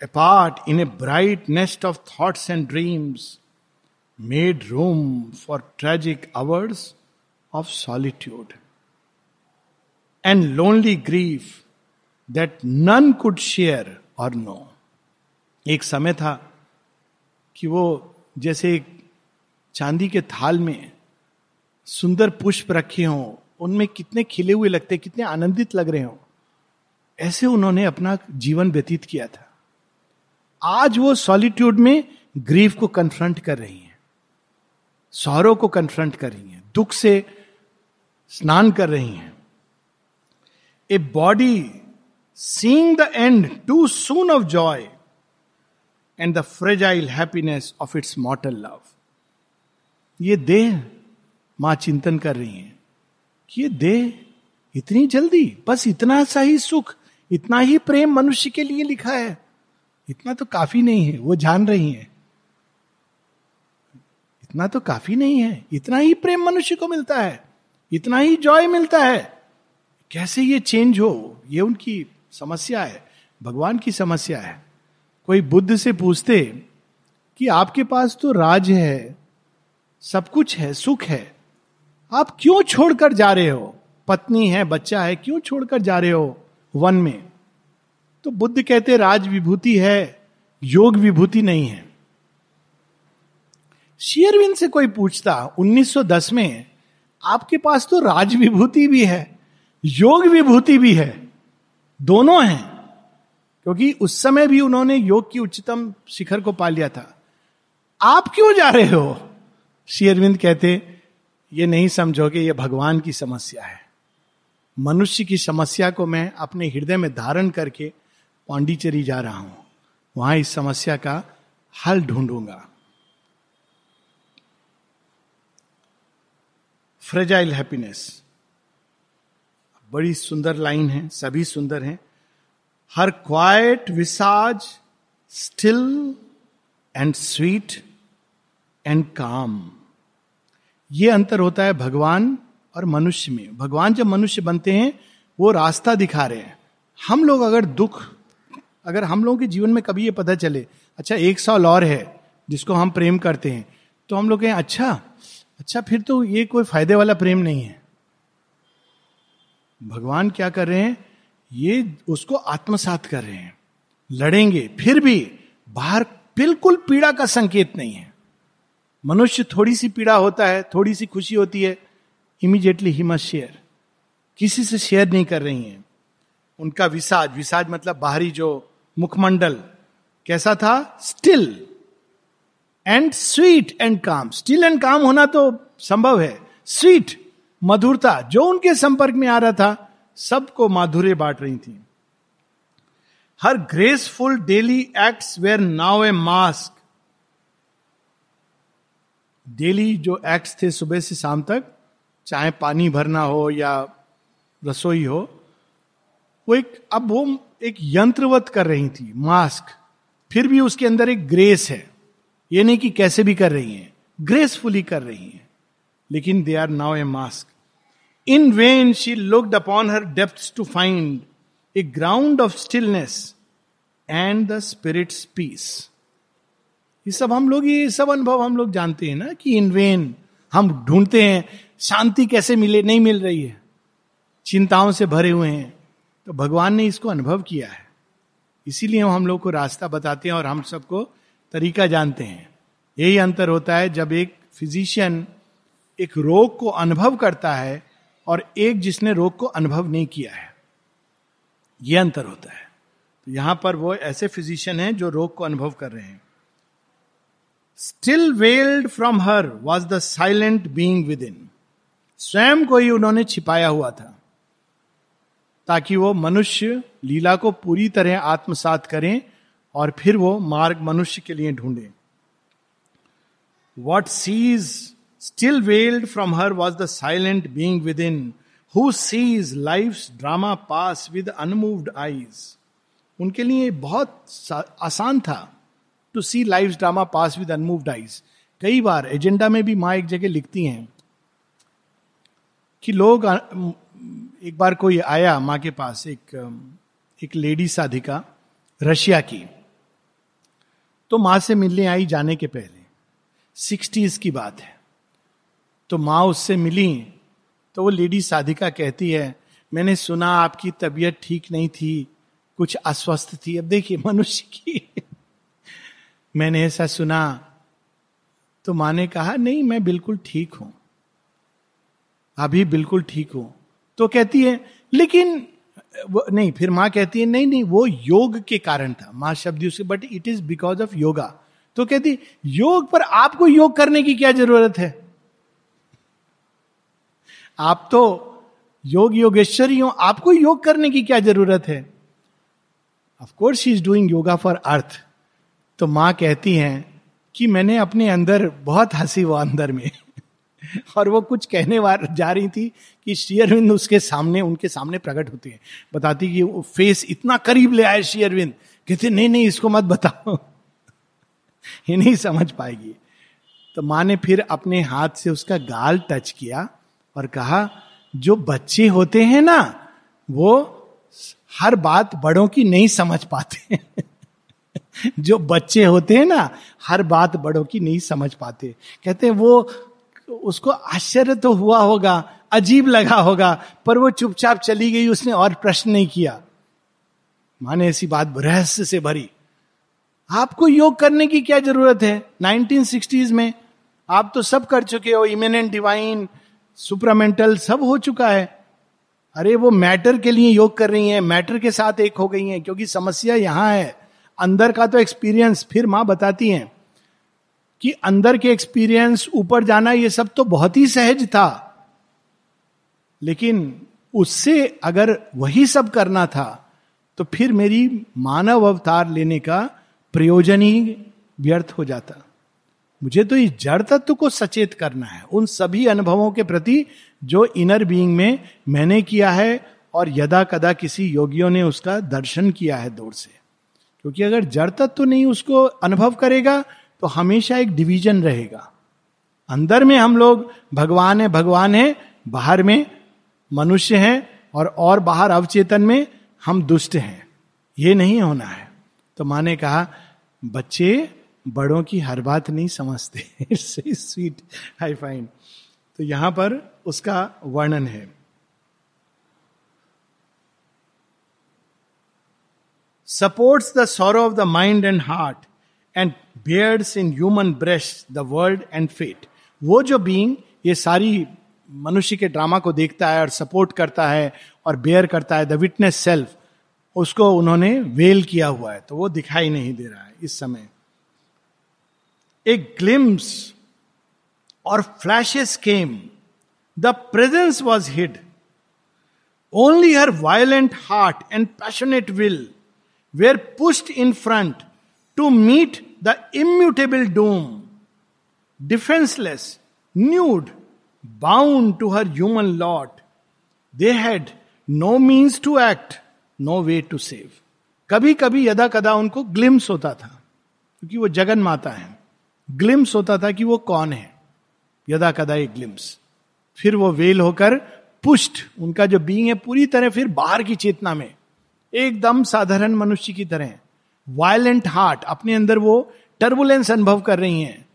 [SPEAKER 1] apart in a bright nest of thoughts and dreams, made room for tragic hours of solitude. And lonely grief that none could share or know एक समय था कि वो जैसे एक चांदी के थाल में सुंदर पुष्प रखे हों, उनमें कितने खिले हुए लगते, कितने आनंदित लग रहे हो, ऐसे उन्होंने अपना जीवन व्यतीत किया था। आज वो सॉलिट्यूड में ग्रीफ को कन्फ्रंट कर रही हैं सौरों को कन्फ्रंट कर रही हैं, दुख से स्नान कर रही हैं। A body seeing the end too soon of joy and the fragile happiness of its mortal love ये देह माँ चिंतन कर रही है कि ये देह इतनी जल्दी, बस इतना सा ही सुख, इतना ही प्रेम मनुष्य के लिए लिखा है। इतना तो काफ़ी नहीं है, वो जान रही है। इतना तो काफ़ी नहीं है, इतना ही प्रेम मनुष्य को मिलता है, इतना ही जॉय मिलता है। कैसे ये चेंज हो? ये उनकी समस्या है, भगवान की समस्या है। कोई बुद्ध से पूछते कि आपके पास तो राज है, सब कुछ है, सुख है, आप क्यों छोड़कर जा रहे हो? पत्नी है, बच्चा है, क्यों छोड़कर जा रहे हो वन में? तो बुद्ध कहते, राज विभूति है, योग विभूति नहीं है। शेयरविन से कोई पूछता 1910 में, आपके पास तो राज विभूति भी है। योग विभूति भी है। दोनों हैं, क्योंकि उस समय भी उन्होंने योग की उच्चतम शिखर को पा लिया था। आप क्यों जा रहे हो? श्री अरविंद कहते, ये नहीं समझोगे, ये भगवान की समस्या है। मनुष्य की समस्या को मैं अपने हृदय में धारण करके पांडिचेरी जा रहा हूँ। वहाँ इस समस्या का हल ढूंढूँगा। फ्रेजाइल हैप्पीनेस बड़ी सुंदर लाइन है, सभी सुंदर हैं। Her quiet visage still and sweet and calm ये अंतर होता है भगवान और मनुष्य में। भगवान जब मनुष्य बनते हैं, वो रास्ता दिखा रहे हैं। हम लोग अगर दुख, अगर हम लोगों के जीवन में कभी ये पता चले अच्छा एक साल और है जिसको हम प्रेम करते हैं तो हम लोग कहें अच्छा अच्छा फिर तो ये कोई फ़ायदे वाला प्रेम नहीं है। भगवान क्या कर रहे हैं? ये उसको आत्मसात कर रहे हैं। लड़ेंगे, फिर भी बाहर बिल्कुल पीड़ा का संकेत नहीं है। मनुष्य थोड़ी सी पीड़ा होता है, थोड़ी सी खुशी होती है इमीडिएटली ही मस्ट शेयर किसी से शेयर नहीं कर रही हैं। उनका विसाज विसाज मतलब बाहरी जो मुखमंडल, कैसा था? Still and sweet and calm still and calm होना तो संभव है। स्वीट मधुरता, जो उनके संपर्क में आ रहा था, सबको माधुर्य बांट रही थी। Her graceful daily acts were now a mask daily जो एक्ट्स थे सुबह से शाम तक, चाहे पानी भरना हो या रसोई हो, वो एक, अब वो एक यंत्रवत कर रही थी मास्क फिर भी उसके अंदर एक ग्रेस है। ये नहीं कि कैसे भी कर रही हैं ग्रेसफुली कर रही हैं। लेकिन they are now a mask in vain she looked upon her depth to find a ground of stillness and the spirit peace ये सब हम लोग, ये सब अनुभव हम लोग जानते हैं ना कि इन वेन हम ढूंढते हैं, शांति कैसे मिले, नहीं मिल रही है। चिंताओं से भरे हुए हैं। तो भगवान ने इसको अनुभव किया है। इसीलिए हम लोग को रास्ता बताते हैं और हम सबको तरीका जानते हैं। यही अंतर होता है जब एक फिजिशियन एक रोग को अनुभव करता है और एक जिसने रोग को अनुभव नहीं किया है यह अंतर होता है। तो यहाँ पर वो ऐसे फिजिशियन हैं जो रोग को अनुभव कर रहे हैं। Still veiled from her was the silent being within स्वयं को ही उन्होंने छिपाया हुआ था, ताकि वो मनुष्य लीला को पूरी तरह आत्मसात करें और फिर वो मार्ग मनुष्य के लिए ढूंढे। What sees veiled from her was the silent being within who sees life drama pass with unmoved eyes उनके लिए बहुत आसान था to see life drama pass with unmoved eyes कई बार एजेंडा में भी माँ एक जगह लिखती हैं कि लोग एक बार कोई आया माँ के पास, एक एक लेडी साधिका रशिया की। तो माँ से मिलने आई जाने के पहले। सिक्सटीज की बात है। तो माँ उससे मिली। तो वो लेडी साधिका कहती है, मैंने सुना आपकी तबीयत ठीक नहीं थी, कुछ अस्वस्थ थी। अब देखिए, मनुष्य की मैंने ऐसा सुना। तो माँ ने कहा, नहीं, मैं बिल्कुल ठीक हूँ। अभी बिल्कुल ठीक हूँ। तो कहती है, लेकिन नहीं, फिर माँ कहती है, नहीं नहीं, वो योग के कारण था। माँ शब्द उसके but it is because of yoga तो कहती, योग पर आपको योग करने की क्या ज़रूरत है? आप तो योग योगेश्वरी हो आपको योग करने की क्या ज़रूरत है? Of course she is doing yoga for earth तो माँ कहती हैं कि मैंने अपने अंदर बहुत हँसी वो अंदर में। और वो कुछ कहने जा रही थी कि शेयरविंद उसके सामने, उनके सामने प्रकट होते हैं। बताती कि वो फेस इतना करीब ले आए शेयरविंद कहते नहीं नहीं, इसको मत बताओ। ये नहीं समझ पाएगी। तो माँ ने फिर अपने हाथ से उसका गाल टच किया। और कहा, जो बच्चे होते हैं ना, वो हर बात बड़ों की नहीं समझ पाते जो बच्चे होते हैं ना, हर बात बड़ों की नहीं समझ पाते कहते हैं, वो, उसको आश्चर्य तो हुआ होगा, अजीब लगा होगा, पर वो चुपचाप चली गई, उसने और प्रश्न नहीं किया। माने ऐसी बात रहस्य से भरी। आपको योग करने की क्या ज़रूरत है? 1960s में आप तो सब कर चुके हो, इमिनेंट, डिवाइन सुपरामेंटल सब हो चुका है। अरे, वो मैटर के लिए योग कर रही हैं, मैटर के साथ एक हो गई हैं, क्योंकि समस्या यहाँ है। अंदर का तो एक्सपीरियंस फिर माँ बताती हैं कि अंदर के एक्सपीरियंस ऊपर जाना ये सब तो बहुत ही सहज था। लेकिन उससे अगर वही सब करना था तो फिर मेरी मानव अवतार लेने का प्रयोजन ही व्यर्थ हो जाता। मुझे तो इस जड़ तत्व को सचेत करना है, उन सभी अनुभवों के प्रति जो इनर बीइंग में मैंने किया है और यदा कदा किसी योगियों ने उसका दर्शन किया है दूर से। क्योंकि अगर जड़ तत्व नहीं उसको अनुभव करेगा तो हमेशा एक डिवीज़न रहेगा। अंदर में हम लोग भगवान है भगवान है, बाहर में मनुष्य हैं और और बाहर अवचेतन में हम दुष्ट हैं। ये नहीं होना है। तो माँ ने कहा, बच्चे बड़ों की हर बात नहीं समझते। स्वीट आई फाइंड तो यहाँ पर उसका वर्णन है। Supports the sorrow of the mind and heart and bears in human breast the world and fate वो जो बींग ये सारी मनुष्य के ड्रामा को देखता है और सपोर्ट करता है और बेयर करता है द विटनेस सेल्फ उसको उन्होंने वेल किया हुआ है। तो वो दिखाई नहीं दे रहा है इस समय। एक ग्लिम्स और flashes came the presence was hid only her violent heart and passionate will were pushed in front to meet the immutable doom defenceless nude bound to her human lot they had no means to act no way to save कभी कभी यदा कदा उनको glimpse होता था, क्योंकि वो जगन माता है। ग्लिम्स होता था कि वो कौन है? यदा कदा एक ग्लिम्स। फिर वो वेल होकर पुष्ट, उनका जो बींग है, पूरी तरह फिर बाहर की चेतना में। एकदम साधारण मनुष्य की तरह। वायलेंट हार्ट अपने अंदर वो टर्बुलेंस अनुभव कर रही हैं।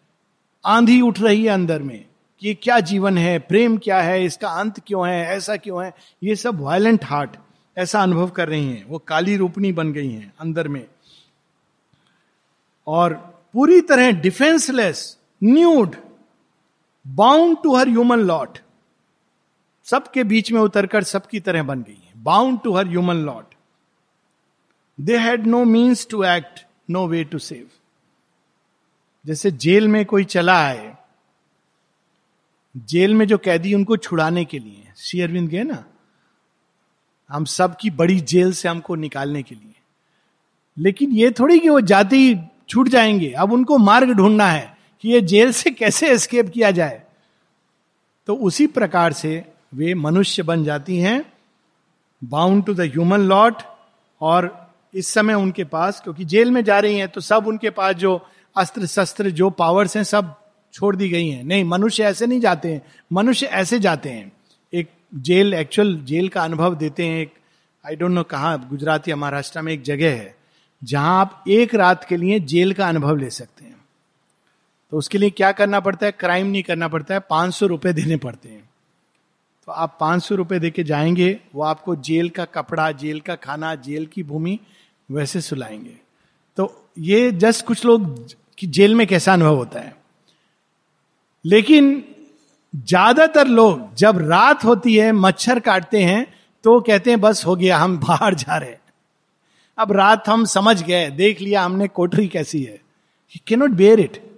[SPEAKER 1] आंधी उठ रही है अंदर में। कि क्या जीवन है? प्रेम क्या है? इसका अंत क्यों है? ऐसा क्यों है? ये सब वायलेंट हार्ट ऐसा अनुभव कर रही हैं। वो काली रूपनी बन गई हैं अंदर में। और पूरी तरह defenceless nude bound to her human lot सबके बीच में उतरकर सबकी तरह बन गई है। Bound to her human lot they had no means to act no way to save जैसे जेल में कोई चला आए, जेल में जो कैदी उनको छुड़ाने के लिए श्री अरविंद गए ना? हम सब की बड़ी जेल से हमको निकालने के लिए। लेकिन ये थोड़ी कि वो जाति छूट जाएँगे। अब उनको मार्ग ढूंढना है कि ये जेल से कैसे एस्केप किया जाए। तो उसी प्रकार से वे मनुष्य बन जाती हैं bound to the human lot और इस समय उनके पास, क्योंकि जेल में जा रही हैं तो सब उनके पास जो अस्त्र शस्त्र जो पावर्स हैं, सब छोड़ दी गई हैं। नहीं, मनुष्य ऐसे नहीं जाते हैं। मनुष्य ऐसे जाते हैं। एक जेल एक्चुअल जेल का अनुभव देते हैं। एक आई डोंट नो कहा, गुजरात या महाराष्ट्र में एक जगह है। जहाँ आप एक रात के लिए जेल का अनुभव ले सकते हैं। तो उसके लिए क्या करना पड़ता है? क्राइम नहीं करना पड़ता है, पाँच सौ रुपए देने पड़ते हैं। तो आप पाँच सौ रुपए देके जाएँगे, वो आपको जेल का कपड़ा, जेल का खाना, जेल की भूमि वैसे सुलाएँगे। तो ये जस्ट कुछ लोग कि जेल में कैसा अनुभव होता है। लेकिन ज़्यादातर लोग जब रात होती है, मच्छर काटते हैं तो कहते हैं, बस हो गया, हम बाहर जा रहे अब रात हम समझ गए, देख लिया हमने कोठरी कैसी है। ही के नॉट बेयर इट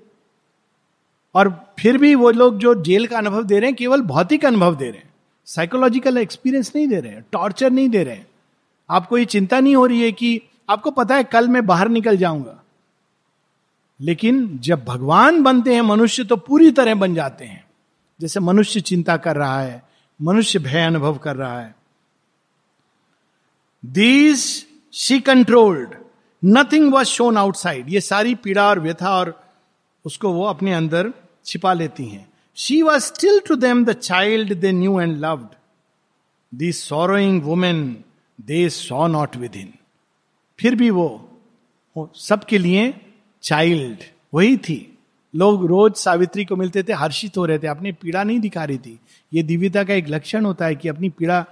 [SPEAKER 1] और फिर भी वो लोग जो जेल का अनुभव दे रहे हैं, केवल भौतिक अनुभव दे रहे हैं। साइकोलॉजिकल एक्सपीरियंस नहीं दे रहे हैं टॉर्चर नहीं दे रहे हैं। आपको ये चिंता नहीं हो रही है कि आपको पता है कल मैं बाहर निकल जाऊँगा। लेकिन जब भगवान बनते हैं, मनुष्य तो पूरी तरह बन जाते हैं। जैसे मनुष्य चिंता कर रहा है, मनुष्य भय अनुभव कर रहा है। These she controlled nothing was shown outside ये सारी पीड़ा और व्यथा और उसको वो अपने अंदर छिपा लेती हैं। She was still to them the child they knew and loved the sorrowing woman they saw not within फिर भी वो सबके लिए चाइल्ड वही थी। लोग रोज सावित्री को मिलते थे, हर्षित हो रहे थे, अपनी पीड़ा नहीं दिखा रही थी। ये दिव्यता का एक लक्षण होता है कि अपनी पीड़ा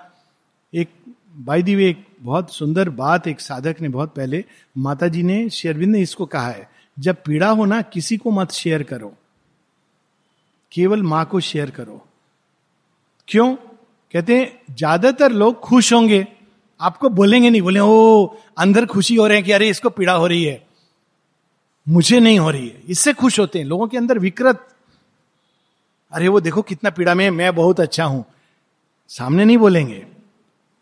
[SPEAKER 1] एक बाई दी एक बहुत सुंदर बात एक साधक ने बहुत पहले माता जी ने शेरविंद ने इसको कहा है। जब पीड़ा हो ना, किसी को मत शेयर करो। केवल माँ को शेयर करो। क्यों? कहते हैं, ज़्यादातर लोग खुश होंगे। आपको बोलेंगे नहीं बोले ओ, अंदर खुशी हो रहे हैं कि अरे, इसको पीड़ा हो रही है। मुझे नहीं हो रही है। इससे खुश होते हैं। लोगों के अंदर विकृत। अरे, वो देखो कितना पीड़ा में मैं बहुत अच्छा हूँ। सामने नहीं बोलेंगे।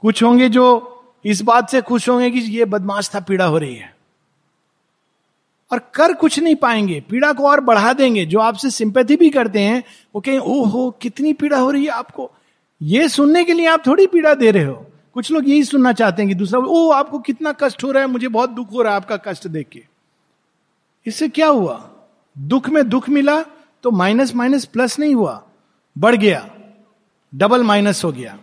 [SPEAKER 1] कुछ होंगे जो इस बात से खुश होंगे कि ये बदमाश था, पीड़ा हो रही है। और कर कुछ नहीं पाएँगे, पीड़ा को और बढ़ा देंगे। जो आपसे सिंपैथी भी करते हैं, वो कहें ओ हो कितनी पीड़ा हो रही है आपको। ये सुनने के लिए आप थोड़ी पीड़ा दे रहे हो। कुछ लोग यही सुनना चाहते हैं कि दूसरा, ओ, आपको कितना कष्ट हो रहा है, मुझे बहुत दुख हो रहा है आपका कष्ट देख के। इससे क्या हुआ? दुख में दुख मिला तो माइनस माइनस प्लस नहीं हुआ, बढ़ गया, डबल माइनस हो गया।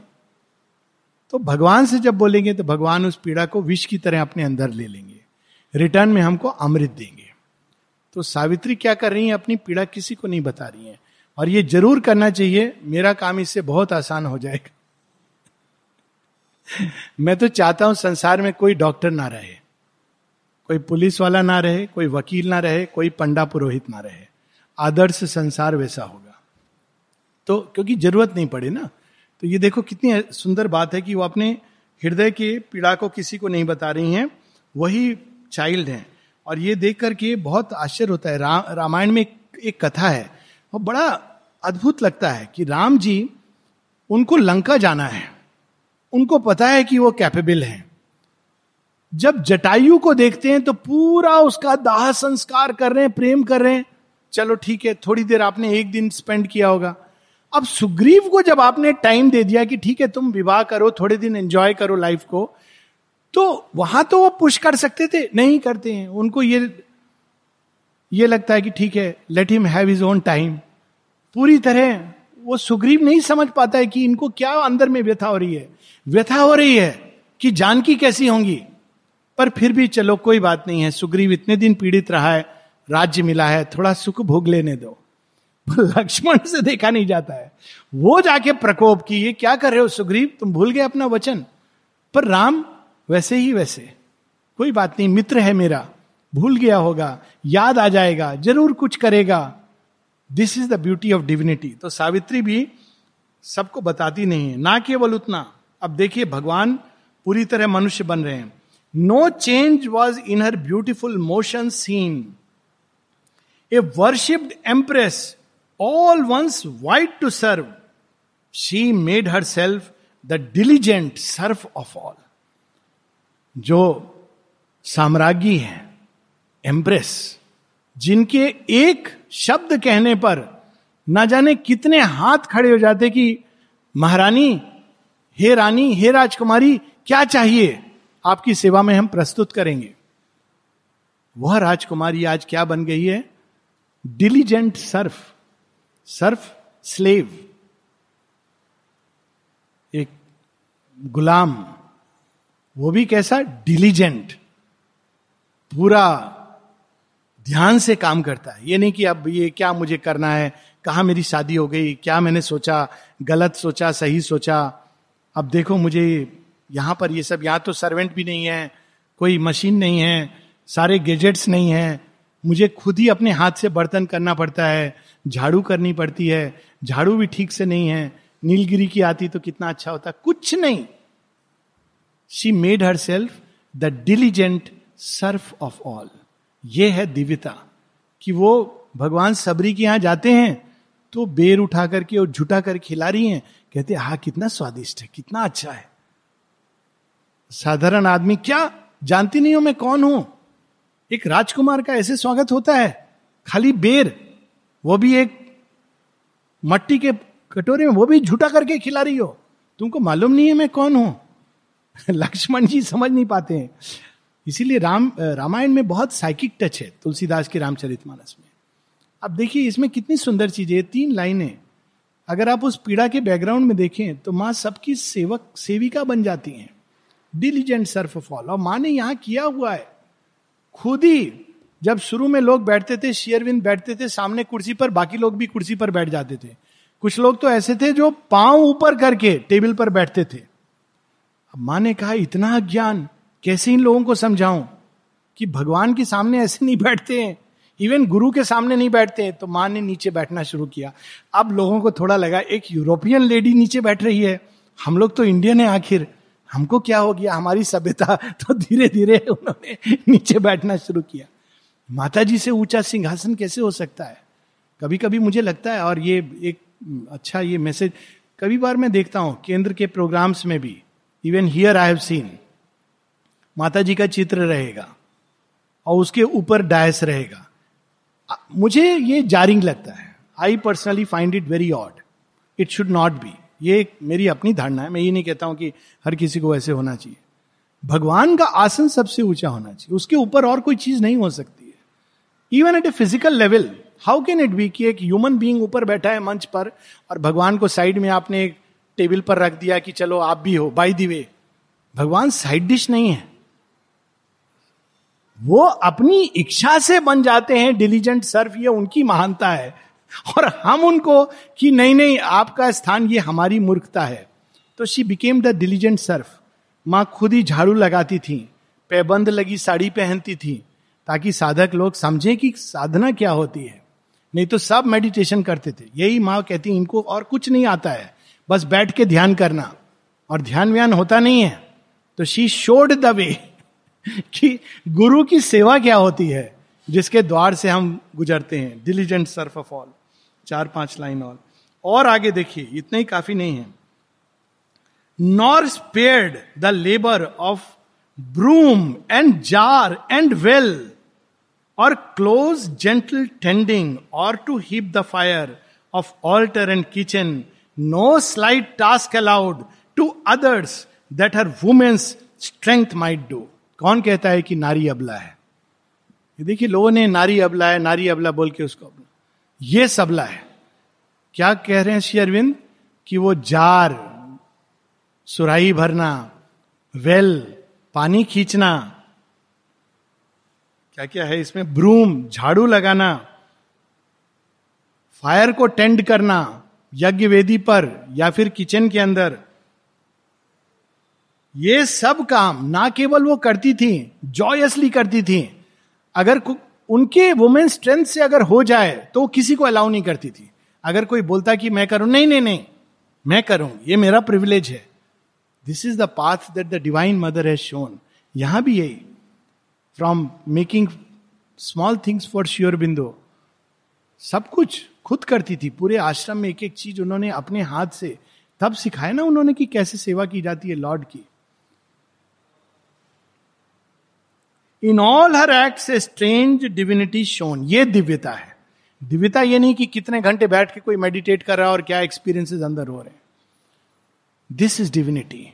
[SPEAKER 1] तो भगवान से जब बोलेंगे तो भगवान उस पीड़ा को विष की तरह अपने अंदर ले लेंगे। रिटर्न में हमको अमृत देंगे। तो सावित्री क्या कर रही है? अपनी पीड़ा किसी को नहीं बता रही है। और ये ज़रूर करना चाहिए, मेरा काम इससे बहुत आसान हो जाएगा। मैं तो चाहता हूँ संसार में कोई डॉक्टर ना रहे। कोई पुलिस वाला ना रहे, कोई वकील ना रहे, कोई पंडा पुरोहित ना रहे। आदर्श संसार वैसा होगा। तो क्योंकि ज़रूरत नहीं पड़े ना। तो ये देखो कितनी सुंदर बात है कि वो अपने हृदय के पीड़ा को किसी को नहीं बता रही हैं वही चाइल्ड हैं। और ये देख करके बहुत आश्चर्य होता है। रा, रामायण में एक, कथा है। वो बड़ा अद्भुत लगता है कि राम जी उनको लंका जाना है। उनको पता है कि वो कैपेबल हैं। जब जटायु को देखते हैं तो पूरा उसका दाह संस्कार कर रहे हैं प्रेम कर रहे हैं। चलो ठीक है थोड़ी देर आपने एक दिन स्पेंड किया होगा। अब सुग्रीव को जब आपने टाइम दे दिया कि ठीक है, तुम विवाह करो, थोड़े दिन एंजॉय करो लाइफ को तो वहाँ तो वो पुश कर सकते थे। नहीं करते हैं। उनको ये ये लगता है कि ठीक है let him have his own time पूरी तरह वो सुग्रीव नहीं समझ पाता है कि इनको क्या अंदर में व्यथा हो रही है। व्यथा हो रही है कि जानकी कैसी होंगी। पर फिर भी चलो, कोई बात नहीं है। सुग्रीव इतने दिन पीड़ित रहा है, राज्य मिला है, थोड़ा सुख भोग लेने दो। लक्ष्मण से देखा नहीं जाता है। वो जाके प्रकोप की ये क्या कर रहे हो सुग्रीव? तुम भूल गए अपना वचन। पर राम, वैसे ही वैसे। कोई बात नहीं, मित्र है मेरा। भूल गया होगा, याद आ जाएगा, ज़रूर कुछ करेगा। This is the beauty of divinity तो सावित्री भी सबको बताती नहीं है, ना केवल उतना। अब देखिए, भगवान पूरी तरह मनुष्य बन रहे हैं। No change was in her beautiful motion seen a worshipped empress all once vied to serve she made herself the diligent serf of all जो साम्राज्ञी है एम्प्रेस जिनके एक शब्द कहने पर ना जाने कितने हाथ खड़े हो जाते कि, महारानी, हे रानी, हे राजकुमारी, क्या चाहिए? आपकी सेवा में हम प्रस्तुत करेंगे. वह राजकुमारी आज क्या बन गई है? डिलीजेंट सर्फ सर्फ स्लेव, एक गुलाम, वो भी कैसा डिलीजेंट पूरा ध्यान से काम करता है। ये नहीं कि अब ये क्या मुझे करना है, कहा मेरी शादी हो गई, क्या मैंने सोचा, गलत सोचा, सही सोचा। अब देखो मुझे यहाँ पर ये सब, यहाँ तो सर्वेंट भी नहीं है, कोई मशीन नहीं है, सारे गैजेट्स नहीं है। मुझे खुद ही अपने हाथ से बर्तन करना पड़ता है। झाड़ू करनी पड़ती है, झाड़ू भी ठीक से नहीं है, नीलगिरी की आती तो कितना अच्छा होता, कुछ नहीं। She made herself the diligent serf of all ये है दिव्यता, कि वो भगवान सबरी के यहाँ जाते हैं तो बेर उठा करके और झुटा कर खिला रही हैं, कहते हा, कितना स्वादिष्ट है, कितना अच्छा है। साधारण आदमी क्या जानती नहीं हो मैं कौन हूँ? एक राजकुमार का ऐसे स्वागत होता है, खाली बेर वो भी एक मट्टी के कटोरे में, वो भी झूठा करके खिला रही हो। तुमको मालूम नहीं है मैं कौन हूँ? लक्ष्मण जी समझ नहीं पाते हैं। इसीलिए राम, रामायण में बहुत साइकिक टच है, तुलसीदास के रामचरित मानस में। अब देखिए, इसमें कितनी सुंदर चीज़ तीन लाइनें। अगर आप उस पीड़ा के बैकग्राउंड में देखें तो माँ सबकी सेवक, सेविका बन जाती हैं। डिलीजेंट सर्फ फॉल और माँ ने यहाँ किया हुआ है, खुद ही जब शुरू में लोग बैठते थे, शेयरविंद बैठते थे, सामने कुर्सी पर, बाकी लोग भी कुर्सी पर बैठ जाते थे। कुछ लोग तो ऐसे थे जो पाँव ऊपर करके टेबल पर बैठते थे। अब माँ ने कहा, इतना ज्ञान, कैसे इन लोगों को समझाऊं कि भगवान के सामने ऐसे नहीं बैठते हैं? इवन गुरु के सामने नहीं बैठते हैं। तो माँ ने नीचे बैठना शुरू किया। अब लोगों को थोड़ा लगा, एक यूरोपियन लेडी नीचे बैठ रही है। हम लोग तो इंडियन है आखिर। हमको क्या हो गया? हमारी सभ्यता तो धीरे धीरे उन्होंने नीचे बैठना शुरू किया। माता जी से ऊँचा सिंहासन कैसे हो सकता है? कभी कभी मुझे लगता है, और ये एक अच्छा ये मैसेज कभी बार मैं देखता हूँ, केंद्र के प्रोग्राम्स में भी even here I have seen माता जी का चित्र रहेगा, और उसके ऊपर डायस रहेगा। मुझे ये जारिंग लगता है। I personally find it very odd it should not be ये मेरी अपनी धारणा है। मैं ये नहीं कहता हूँ कि हर किसी को ऐसे होना चाहिए। भगवान का आसन सबसे ऊँचा होना चाहिए। उसके ऊपर और कोई चीज़ नहीं हो सकती। Even at a physical level how can it be कि एक ह्यूमन बींग ऊपर बैठा है मंच पर और भगवान को साइड में आपने एक टेबल पर रख दिया कि चलो आप भी हो बाई दी वे भगवान साइड डिश नहीं है। वो अपनी इच्छा से बन जाते हैं डिलीजेंट सर्फ, ये उनकी महानता है। और हम उनको कि नहीं नहीं, आपका स्थान ये हमारी मूर्खता है। तो she became the diligent serf. माँ खुद ही झाड़ू लगाती थी, पैबंद लगी साड़ी पहनती थी। ताकि साधक लोग समझे कि साधना क्या होती है। नहीं तो सब मेडिटेशन करते थे। यही माँ कहती इनको और कुछ नहीं आता है। बस बैठ के ध्यान करना। और ध्यान व्यान होता नहीं है। तो शी शोड द वे कि गुरु की सेवा क्या होती है, जिसके द्वार से हम गुजरते हैं। डिलीजेंट सर्फ ऑफ़ ऑल चार पाँच लाइन और और आगे देखिए, इतना ही काफ़ी नहीं है। Nor spared the labour of broom and jar and well or close gentle tending or to heap the fire of altar and kitchen no slight task allowed to others that her woman's strength might do कौन कहता है कि नारी अबला है? देखिए, लोगों ने नारी अबला है, नारी अबला बोल के उसको ये सबला है। क्या कह रहे हैं श्री अरविंद? कि वो जार, सुराही भरना वेल पानी खींचना क्या क्या है इसमें? ब्रूम, झाड़ू लगाना, फायर को टेंड करना, यज्ञ वेदी पर या फिर किचन के अंदर। ये सब काम ना केवल वो करती थी जॉयसली करती थी। अगर उनके वुमेन स्ट्रेंथ से अगर हो जाए तो किसी को अलाउ नहीं करती थी। अगर कोई बोलता कि मैं करूँ, नहीं नहीं नहीं, मैं करूँ, ये मेरा प्रिविलेज है। This is the path that the divine mother has shown यहाँ भी यही। From making small things for Shri Aurobindo सब कुछ खुद करती थी। पूरे आश्रम में एक एक चीज़ उन्होंने अपने हाथ से तब सिखाया ना उन्होंने कि कैसे सेवा की जाती है लॉर्ड की। In all her act strange divinity shown. ये दिव्यता है। दिव्यता ये नहीं कि कितने घंटे बैठ के कोई मेडिटेट कर रहा है और क्या एक्सपीरियंसेस अंदर हो रहे this is divinity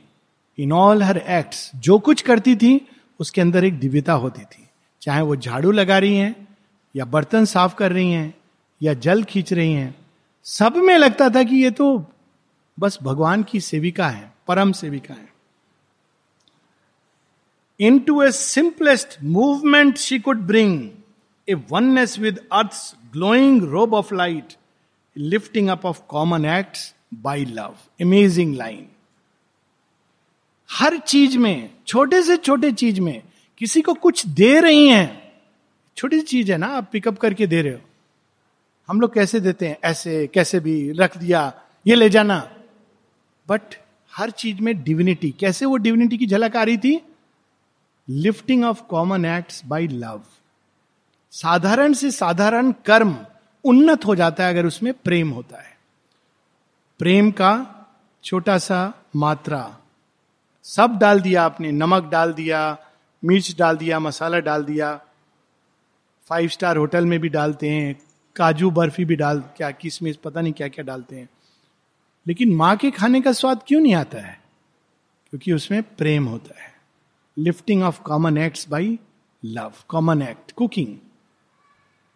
[SPEAKER 1] in all her acts जो कुछ करती थी उसके अंदर एक दिव्यता होती थी। चाहे वो झाड़ू लगा रही हैं, या बर्तन साफ़ कर रही हैं, या जल खींच रही हैं, सब में लगता था कि ये तो बस भगवान की सेविका है, परम सेविका है। Into a simplest movement she could bring a oneness with earth glowing robe of light lifting up of common act by love amazing line हर चीज़ में, छोटे से छोटे चीज़ में, किसी को कुछ दे रही हैं। छोटी सी चीज़ है ना, आप पिकअप करके दे रहे हो। हम लोग कैसे देते हैं? ऐसे, कैसे भी रख दिया, ये ले जाना। बट हर चीज़ में डिविनिटी कैसे वो डिविनिटी की झलक आ रही थी? Lifting of common acts by love साधारण से साधारण कर्म उन्नत हो जाता है अगर उसमें प्रेम होता है। प्रेम का छोटा सा मात्रा सब डाल दिया आपने, नमक डाल दिया, मिर्च डाल दिया, मसाला डाल दिया। फाइव स्टार होटल में भी डालते हैं, काजू बर्फ़ी भी डाल, क्या किसमिस पता नहीं क्या क्या डालते हैं। लेकिन माँ के खाने का स्वाद क्यों नहीं आता है? क्योंकि उसमें प्रेम होता है। Lifting of common acts by love common act cooking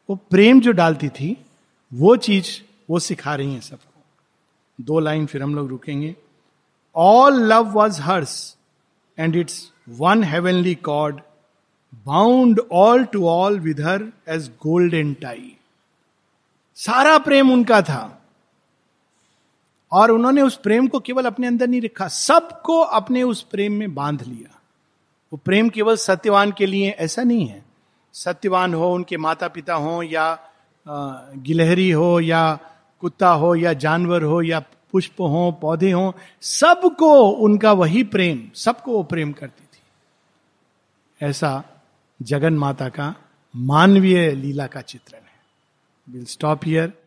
[SPEAKER 1] वो प्रेम जो डालती थी, वो चीज़ वो सिखा रही है सबको। दो लाइन फिर हम लोग रुकेंगे। All love was hers, and its one heavenly cord bound all to all with her as golden tie. सारा प्रेम उनका था और उन्होंने उस प्रेम को केवल अपने अंदर नहीं रखा सबको अपने उस प्रेम में बाँध लिया वो प्रेम केवल सत्यवान के लिए ऐसा नहीं है सत्यवान हो उनके माता पिता हो या गिलहरी हो या कुत्ता हो या जानवर हो या पुष्प हो, पौधे हों, सबको उनका वही प्रेम, सबको वो प्रेम करती थी। ऐसा जगन माता का मानवीय लीला का चित्रण है। Will stop here